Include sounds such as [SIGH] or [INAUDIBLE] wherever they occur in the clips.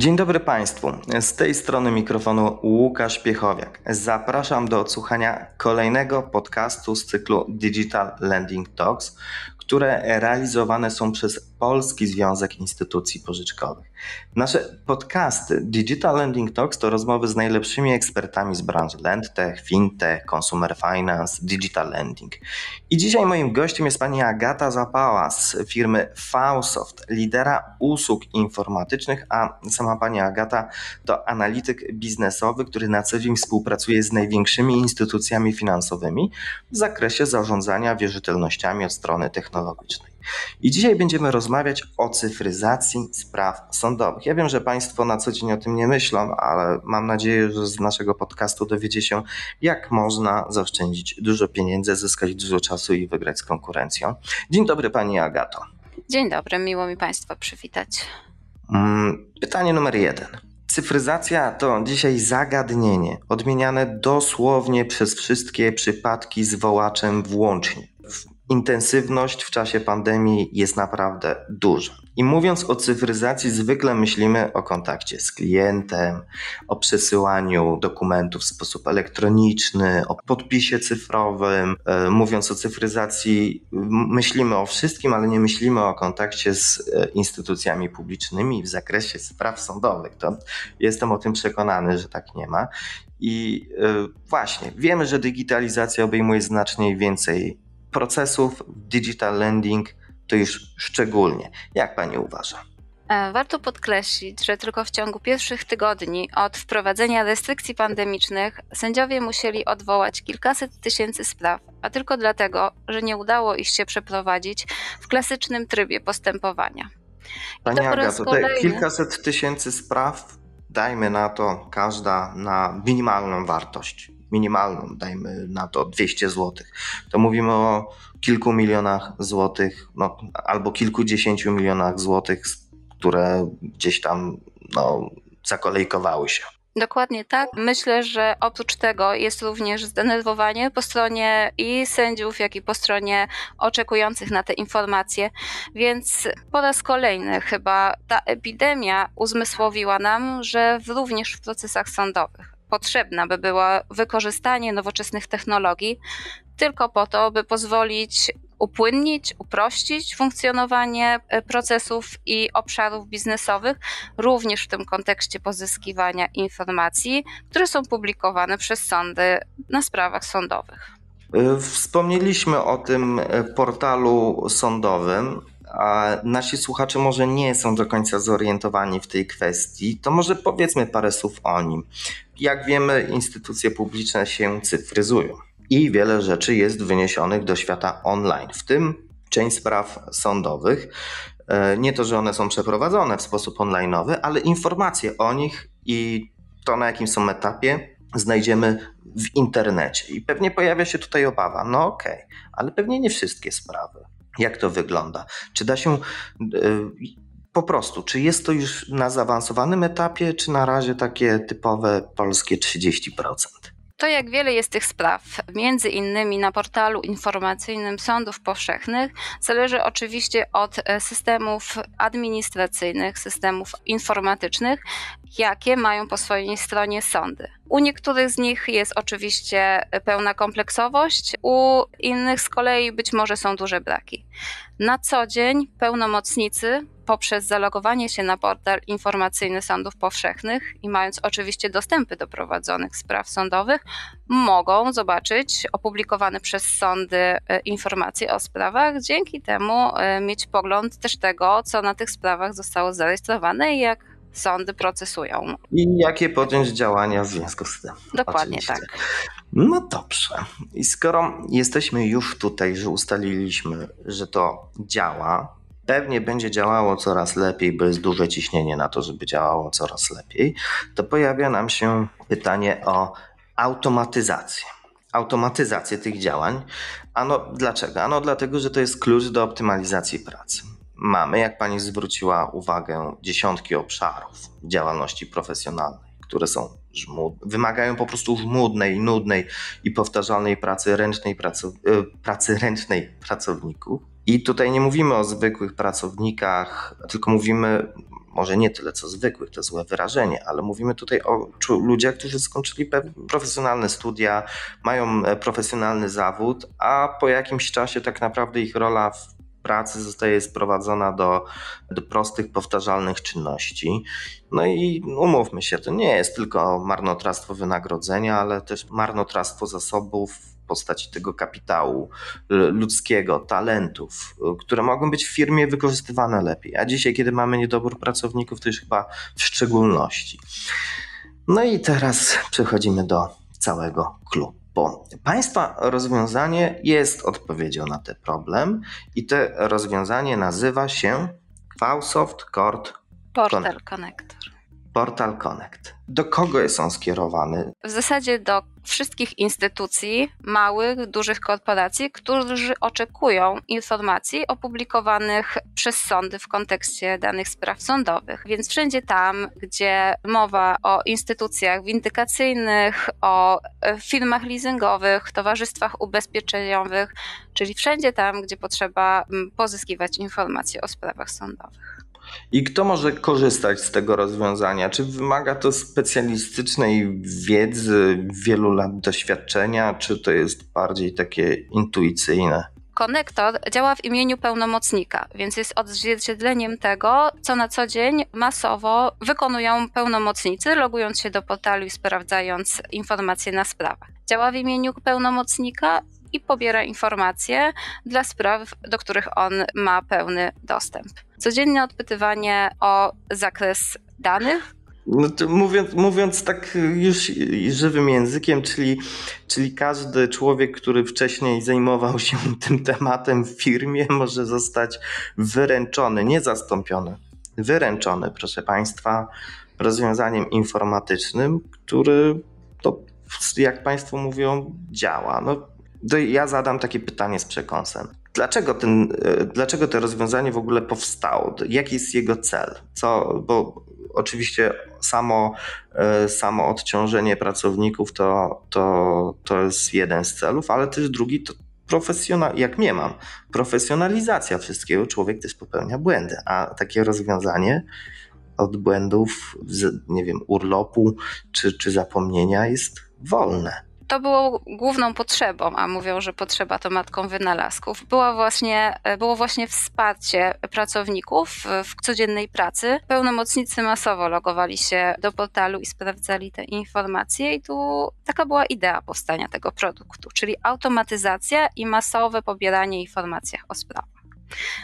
Dzień dobry Państwu. Z tej strony mikrofonu Łukasz Piechowiak. Zapraszam do odsłuchania kolejnego podcastu z cyklu Digital Lending Talks, które realizowane są przez Polski Związek Instytucji Pożyczkowych. Nasze podcasty Digital Lending Talks to rozmowy z najlepszymi ekspertami z branży LendTech, FinTech, Consumer Finance, Digital Lending. I dzisiaj moim gościem jest pani Agata Zapała z firmy Fausoft, lidera usług informatycznych, a sama pani Agata to analityk biznesowy, który na co dzień współpracuje z największymi instytucjami finansowymi w zakresie zarządzania wierzytelnościami od strony technologicznej. I dzisiaj będziemy rozmawiać o cyfryzacji spraw sądowych. Ja wiem, że Państwo na co dzień o tym nie myślą, ale mam nadzieję, że z naszego podcastu dowiecie się, jak można zaoszczędzić dużo pieniędzy, zyskać dużo czasu i wygrać z konkurencją. Dzień dobry Pani Agato. Dzień dobry, miło mi Państwa przywitać. Mm, pytanie numer jeden. Cyfryzacja to dzisiaj zagadnienie odmieniane dosłownie przez wszystkie przypadki z wołaczem włącznie intensywność w czasie pandemii jest naprawdę duża. I mówiąc o cyfryzacji, zwykle myślimy o kontakcie z klientem, o przesyłaniu dokumentów w sposób elektroniczny, o podpisie cyfrowym. E, mówiąc o cyfryzacji, myślimy o wszystkim, ale nie myślimy o kontakcie z e, instytucjami publicznymi w zakresie spraw sądowych. To jestem o tym przekonany, że tak nie ma. I e, właśnie, wiemy, że digitalizacja obejmuje znacznie więcej procesów digital lending to już szczególnie. Jak pani uważa? E, warto podkreślić, że tylko w ciągu pierwszych tygodni od wprowadzenia restrykcji pandemicznych sędziowie musieli odwołać kilkaset tysięcy spraw, a tylko dlatego, że nie udało ich się przeprowadzić w klasycznym trybie postępowania. Pani Agato, kolejny... kilkaset tysięcy spraw, dajmy na to każda na minimalną wartość minimalną, dajmy na to 200 zł, to mówimy o kilku milionach złotych, no, albo kilkudziesięciu milionach złotych, które gdzieś tam no, zakolejkowały się. Dokładnie tak. Myślę, że oprócz tego jest również zdenerwowanie po stronie i sędziów, jak i po stronie oczekujących na te informacje. Więc po raz kolejny chyba ta epidemia uzmysłowiła nam, że również w procesach sądowych potrzebne by było wykorzystanie nowoczesnych technologii tylko po to, by pozwolić upłynnić, uprościć funkcjonowanie e, procesów i obszarów biznesowych, również w tym kontekście pozyskiwania informacji, które są publikowane przez sądy na sprawach sądowych. E, wspomnieliśmy o tym e, portalu sądowym a nasi słuchacze może nie są do końca zorientowani w tej kwestii, to może powiedzmy parę słów o nim. Jak wiemy, instytucje publiczne się cyfryzują i wiele rzeczy jest wyniesionych do świata online, w tym część spraw sądowych. E, nie to, że one są przeprowadzone w sposób onlineowy, ale informacje o nich i to, na jakim są etapie, znajdziemy w internecie. I pewnie pojawia się tutaj obawa, no okej, okay, ale pewnie nie wszystkie sprawy. Jak to wygląda? Czy da się y, po prostu, czy jest to już na zaawansowanym etapie, czy na razie takie typowe polskie 30%? To jak wiele jest tych spraw, między innymi na portalu informacyjnym sądów powszechnych, zależy oczywiście od e, systemów administracyjnych, systemów informatycznych, jakie mają po swojej stronie sądy. U niektórych z nich jest oczywiście pełna kompleksowość, u innych z kolei być może są duże braki. Na co dzień pełnomocnicy poprzez zalogowanie się na portal informacyjny sądów powszechnych i mając oczywiście dostępy do prowadzonych spraw sądowych, mogą zobaczyć opublikowane przez sądy e, informacje o sprawach, dzięki temu e, mieć pogląd też tego, co na tych sprawach zostało zarejestrowane i jak sądy procesują. I jakie podjąć działania w związku z tym. Dokładnie Oczywiście. tak. No dobrze. I skoro jesteśmy już tutaj, że ustaliliśmy, że to działa, pewnie będzie działało coraz lepiej, bo jest duże ciśnienie na to, żeby działało coraz lepiej, to pojawia nam się pytanie o automatyzację. Automatyzację tych działań. Ano dlaczego? Ano dlatego, że to jest klucz do optymalizacji pracy. Mamy, jak pani zwróciła uwagę, dziesiątki obszarów działalności profesjonalnej, które są żmud, wymagają po prostu żmudnej, nudnej i powtarzalnej pracy ręcznej, e, pracy ręcznej pracowników. I tutaj nie mówimy o zwykłych pracownikach, tylko mówimy może nie tyle co zwykłych, to złe wyrażenie, ale mówimy tutaj o ludziach, którzy skończyli profesjonalne studia, mają e, profesjonalny zawód, a po jakimś czasie tak naprawdę ich rola w pracy zostaje sprowadzona do, do prostych, powtarzalnych czynności. No i umówmy się, to nie jest tylko marnotrawstwo wynagrodzenia, ale też marnotrawstwo zasobów postaci tego kapitału ludzkiego, talentów, które mogą być w firmie wykorzystywane lepiej. A dzisiaj, kiedy mamy niedobór pracowników, to już chyba w szczególności. No i teraz przechodzimy do całego klubu bo państwa rozwiązanie jest odpowiedzią na ten problem i to rozwiązanie nazywa się Cloudsoft Cord Portal Connector. Portal Connect. Do kogo jest on skierowany? W zasadzie do wszystkich instytucji, małych, dużych korporacji, którzy oczekują informacji opublikowanych przez sądy w kontekście danych spraw sądowych. Więc wszędzie tam, gdzie mowa o instytucjach windykacyjnych, o firmach leasingowych, towarzystwach ubezpieczeniowych, czyli wszędzie tam, gdzie potrzeba pozyskiwać informacje o sprawach sądowych. I kto może korzystać z tego rozwiązania? Czy wymaga to specjalistycznej wiedzy, wielu lat doświadczenia, czy to jest bardziej takie intuicyjne? Konektor działa w imieniu pełnomocnika, więc jest odzwierciedleniem tego, co na co dzień masowo wykonują pełnomocnicy, logując się do portalu i sprawdzając informacje na sprawach. Działa w imieniu pełnomocnika i pobiera informacje dla spraw, do których on ma pełny dostęp. Codzienne odpytywanie o zakres danych, no mówiąc, mówiąc tak już żywym językiem, czyli, czyli każdy człowiek, który wcześniej zajmował się [LAUGHS] tym tematem w firmie, może zostać wyręczony, nie zastąpiony, wyręczony, proszę Państwa, rozwiązaniem informatycznym, który to, jak Państwo mówią, działa. No, ja zadam takie pytanie z przekąsem. Dlaczego, ten, e, dlaczego to rozwiązanie w ogóle powstało? Jaki jest jego cel? Co, bo oczywiście samo, e, samo odciążenie pracowników to, to, to jest jeden z celów, ale też drugi to profesjonal, jak nie mam, profesjonalizacja wszystkiego. Człowiek też popełnia błędy, a takie rozwiązanie od błędów, nie wiem, urlopu czy, czy zapomnienia jest wolne to było główną potrzebą, a mówią, że potrzeba to matką wynalazków, było właśnie, było właśnie wsparcie pracowników w codziennej pracy. Pełnomocnicy masowo logowali się do portalu i sprawdzali te informacje i tu taka była idea powstania tego produktu, czyli automatyzacja i masowe pobieranie informacji o sprawach.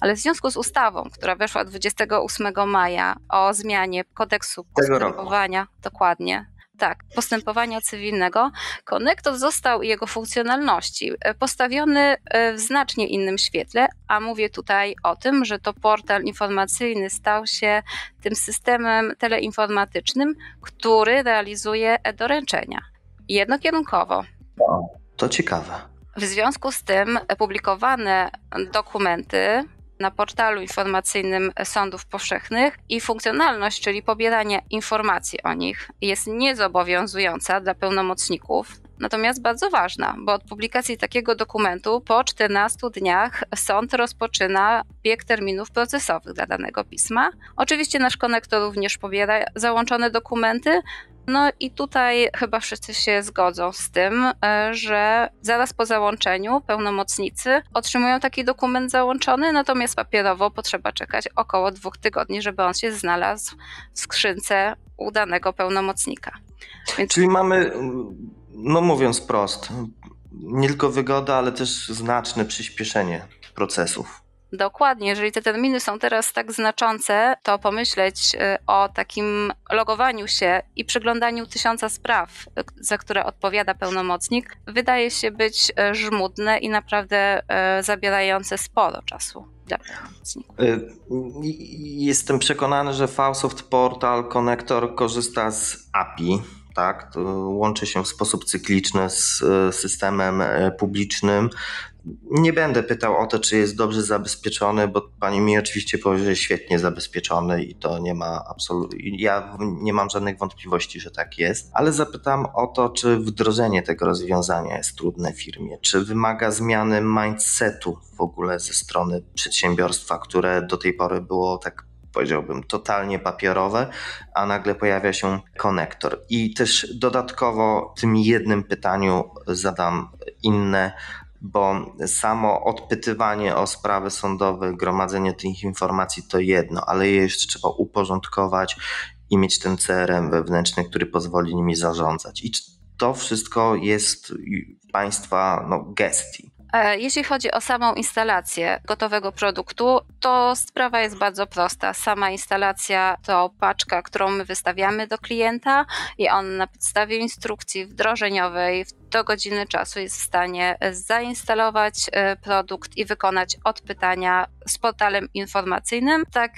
Ale w związku z ustawą, która weszła 28 maja o zmianie kodeksu postępowania, dokładnie, tak, postępowania cywilnego, konektor został i jego funkcjonalności e, postawiony e, w znacznie innym świetle, a mówię tutaj o tym, że to portal informacyjny stał się tym systemem teleinformatycznym, który realizuje e-doręczenia jednokierunkowo. To ciekawe. W związku z tym publikowane dokumenty na portalu informacyjnym sądów powszechnych i funkcjonalność, czyli pobieranie informacji o nich, jest niezobowiązująca dla pełnomocników, natomiast bardzo ważna, bo od publikacji takiego dokumentu po 14 dniach sąd rozpoczyna bieg terminów procesowych dla danego pisma. Oczywiście nasz konektor również pobiera załączone dokumenty, no i tutaj chyba wszyscy się zgodzą z tym, e, że zaraz po załączeniu pełnomocnicy otrzymują taki dokument załączony, natomiast papierowo potrzeba czekać około dwóch tygodni, żeby on się znalazł w skrzynce u danego pełnomocnika. Więc... Czyli mamy, no mówiąc prost, nie tylko wygoda, ale też znaczne przyspieszenie procesów. Dokładnie, jeżeli te terminy są teraz tak znaczące, to pomyśleć y, o takim logowaniu się i przeglądaniu tysiąca spraw, y, za które odpowiada pełnomocnik, wydaje się być y, żmudne i naprawdę zabierające sporo czasu. Dla pełnomocników. Jestem przekonany, że Fausoft Portal Connector korzysta z API, tak? To łączy się w sposób cykliczny z systemem publicznym. Nie będę pytał o to, czy jest dobrze zabezpieczony, bo pani mi oczywiście powie, że świetnie zabezpieczony i to nie ma absolutnie. Ja nie mam żadnych wątpliwości, że tak jest, ale zapytam o to, czy wdrożenie tego rozwiązania jest trudne firmie, czy wymaga zmiany mindsetu w ogóle ze strony przedsiębiorstwa, które do tej pory było tak powiedziałbym, totalnie papierowe, a nagle pojawia się konektor. I też dodatkowo tym jednym pytaniu zadam inne, bo samo odpytywanie o sprawy sądowe, gromadzenie tych informacji to jedno, ale je jeszcze trzeba uporządkować i mieć ten CRM wewnętrzny, który pozwoli nimi zarządzać. I to wszystko jest Państwa no, gestii. E, jeśli chodzi o samą instalację gotowego produktu, to sprawa jest bardzo prosta. Sama instalacja to paczka, którą my wystawiamy do klienta i on na podstawie instrukcji wdrożeniowej do godziny czasu jest w stanie e, zainstalować e, produkt i wykonać odpytania z portalem informacyjnym. Tak,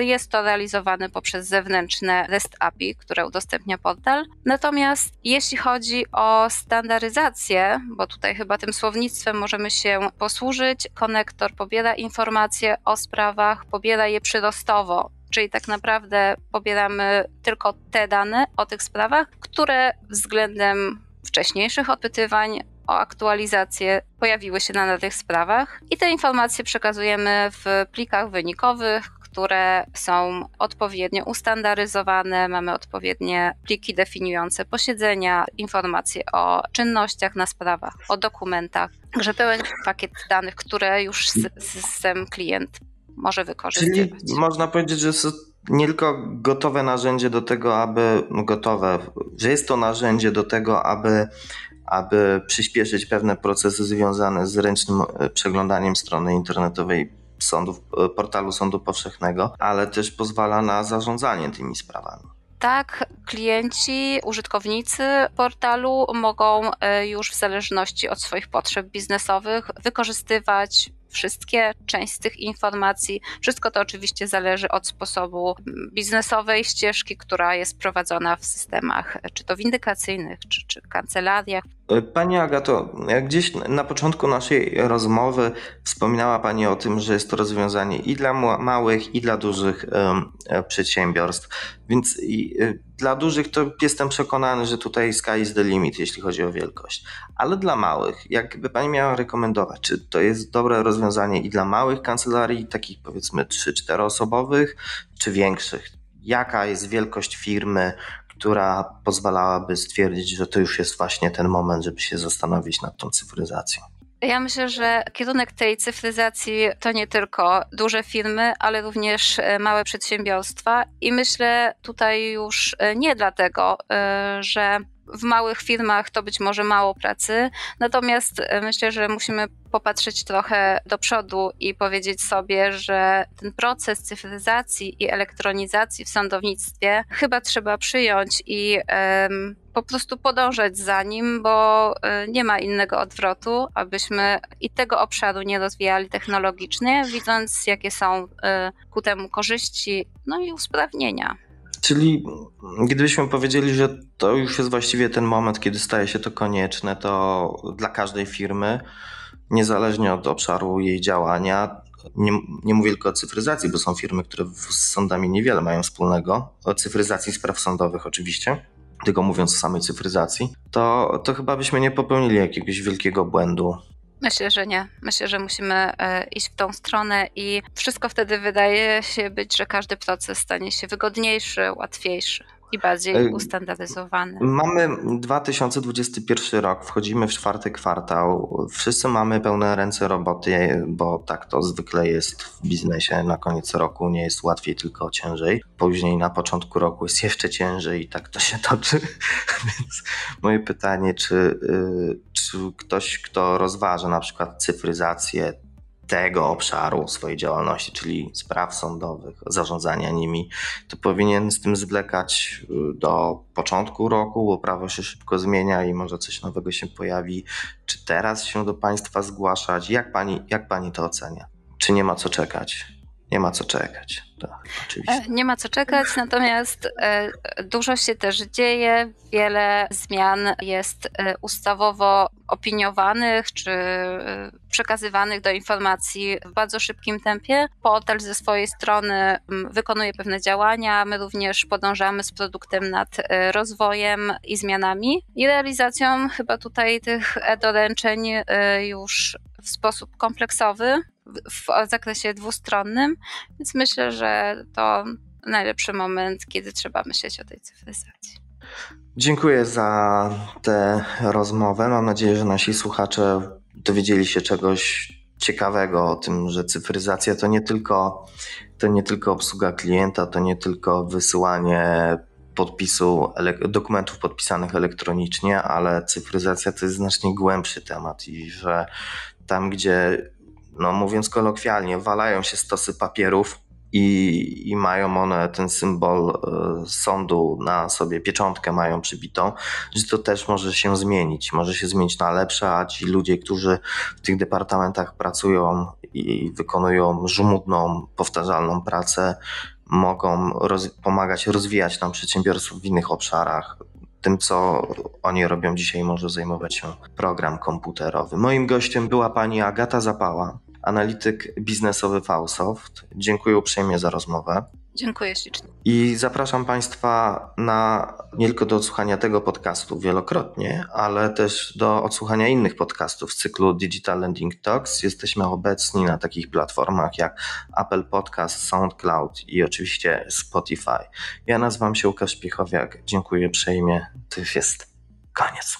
jest to realizowane poprzez zewnętrzne REST API, które udostępnia portal. Natomiast jeśli chodzi o standaryzację, bo tutaj chyba tym słownictwem możemy się posłużyć, konektor pobiera informacje o sprawach, pobiera je przyrostowo czyli tak naprawdę pobieramy tylko te dane o tych sprawach, które względem wcześniejszych odpytywań o aktualizację pojawiły się na tych sprawach i te informacje przekazujemy w plikach wynikowych, które są odpowiednio ustandaryzowane, mamy odpowiednie pliki definiujące posiedzenia, informacje o czynnościach na sprawach, o dokumentach. Także pełen pakiet danych, które już system klient może wykorzystywać. Czyli można powiedzieć, że nie tylko gotowe narzędzie do tego, aby no gotowe, że jest to narzędzie do tego, aby, aby przyspieszyć pewne procesy związane z ręcznym e, przeglądaniem strony internetowej sądów, e, portalu sądu powszechnego, ale też pozwala na zarządzanie tymi sprawami. Tak, klienci, użytkownicy portalu mogą e, już w zależności od swoich potrzeb biznesowych wykorzystywać wszystkie, część z tych informacji. Wszystko to oczywiście zależy od sposobu biznesowej ścieżki, która jest prowadzona w systemach, czy to windykacyjnych, czy, czy kancelariach. Pani Agato, gdzieś na początku naszej rozmowy wspominała Pani o tym, że jest to rozwiązanie i dla małych, i dla dużych e, przedsiębiorstw. Więc e, dla dużych to jestem przekonany, że tutaj sky is the limit, jeśli chodzi o wielkość. Ale dla małych, jakby Pani miała rekomendować, czy to jest dobre rozwiązanie i dla małych kancelarii, takich powiedzmy 3-4 osobowych, czy większych? Jaka jest wielkość firmy, która pozwalałaby stwierdzić, że to już jest właśnie ten moment, żeby się zastanowić nad tą cyfryzacją. Ja myślę, że kierunek tej cyfryzacji to nie tylko duże firmy, ale również e, małe przedsiębiorstwa i myślę tutaj już e, nie dlatego, e, że w małych firmach to być może mało pracy, natomiast e, myślę, że musimy popatrzeć trochę do przodu i powiedzieć sobie, że ten proces cyfryzacji i elektronizacji w sądownictwie chyba trzeba przyjąć i um, po prostu podążać za nim, bo e, nie ma innego odwrotu, abyśmy i tego obszaru nie rozwijali technologicznie, widząc jakie są e, ku temu korzyści, no i usprawnienia. Czyli gdybyśmy powiedzieli, że to już jest właściwie ten moment, kiedy staje się to konieczne, to dla każdej firmy, niezależnie od obszaru jej działania, nie, nie mówię tylko o cyfryzacji, bo są firmy, które z sądami niewiele mają wspólnego, o cyfryzacji spraw sądowych oczywiście, tylko mówiąc o samej cyfryzacji, to, to chyba byśmy nie popełnili jakiegoś wielkiego błędu Myślę, że nie. Myślę, że musimy e, iść w tą stronę i wszystko wtedy wydaje się być, że każdy proces stanie się wygodniejszy, łatwiejszy i bardziej ustandaryzowany. Mamy 2021 rok, wchodzimy w czwarty kwartał. Wszyscy mamy pełne ręce roboty, bo tak to zwykle jest w biznesie. Na koniec roku nie jest łatwiej, tylko ciężej. Później na początku roku jest jeszcze ciężej i tak to się toczy. [LAUGHS] Więc moje pytanie, czy, y, czy ktoś, kto rozważa na przykład cyfryzację, tego obszaru swojej działalności, czyli spraw sądowych, zarządzania nimi, to powinien z tym zwlekać y, do początku roku, bo prawo się szybko zmienia i może coś nowego się pojawi. Czy teraz się do Państwa zgłaszać? Jak Pani, jak pani to ocenia? Czy nie ma co czekać? Nie ma co czekać. Tak, oczywiście. E, nie ma co czekać, natomiast e, dużo się też dzieje, wiele zmian jest e, ustawowo opiniowanych czy przekazywanych do informacji w bardzo szybkim tempie. Portal ze swojej strony wykonuje pewne działania, my również podążamy z produktem nad rozwojem i zmianami i realizacją chyba tutaj tych e-doręczeń już w sposób kompleksowy. W zakresie dwustronnym, więc myślę, że to najlepszy moment, kiedy trzeba myśleć o tej cyfryzacji. Dziękuję za tę rozmowę. Mam nadzieję, że nasi słuchacze dowiedzieli się czegoś ciekawego o tym, że cyfryzacja to nie tylko, to nie tylko obsługa klienta, to nie tylko wysyłanie podpisu dokumentów podpisanych elektronicznie, ale cyfryzacja to jest znacznie głębszy temat i że tam, gdzie, no mówiąc kolokwialnie, walają się stosy papierów, i, i mają one ten symbol e, sądu na sobie, pieczątkę mają przybitą, że to też może się zmienić. Może się zmienić na lepsze, a ci ludzie, którzy w tych departamentach pracują i wykonują żmudną, powtarzalną pracę, mogą roz pomagać rozwijać nam przedsiębiorców w innych obszarach. Tym, co oni robią dzisiaj, może zajmować się program komputerowy. Moim gościem była pani Agata Zapała, analityk biznesowy Fausoft. Dziękuję uprzejmie za rozmowę. Dziękuję ślicznie. I zapraszam Państwa na nie tylko do odsłuchania tego podcastu wielokrotnie, ale też do odsłuchania innych podcastów z cyklu Digital Landing Talks. Jesteśmy obecni na takich platformach jak Apple Podcast, SoundCloud i oczywiście Spotify. Ja nazywam się Łukasz Piechowiak. Dziękuję uprzejmie. To jest koniec.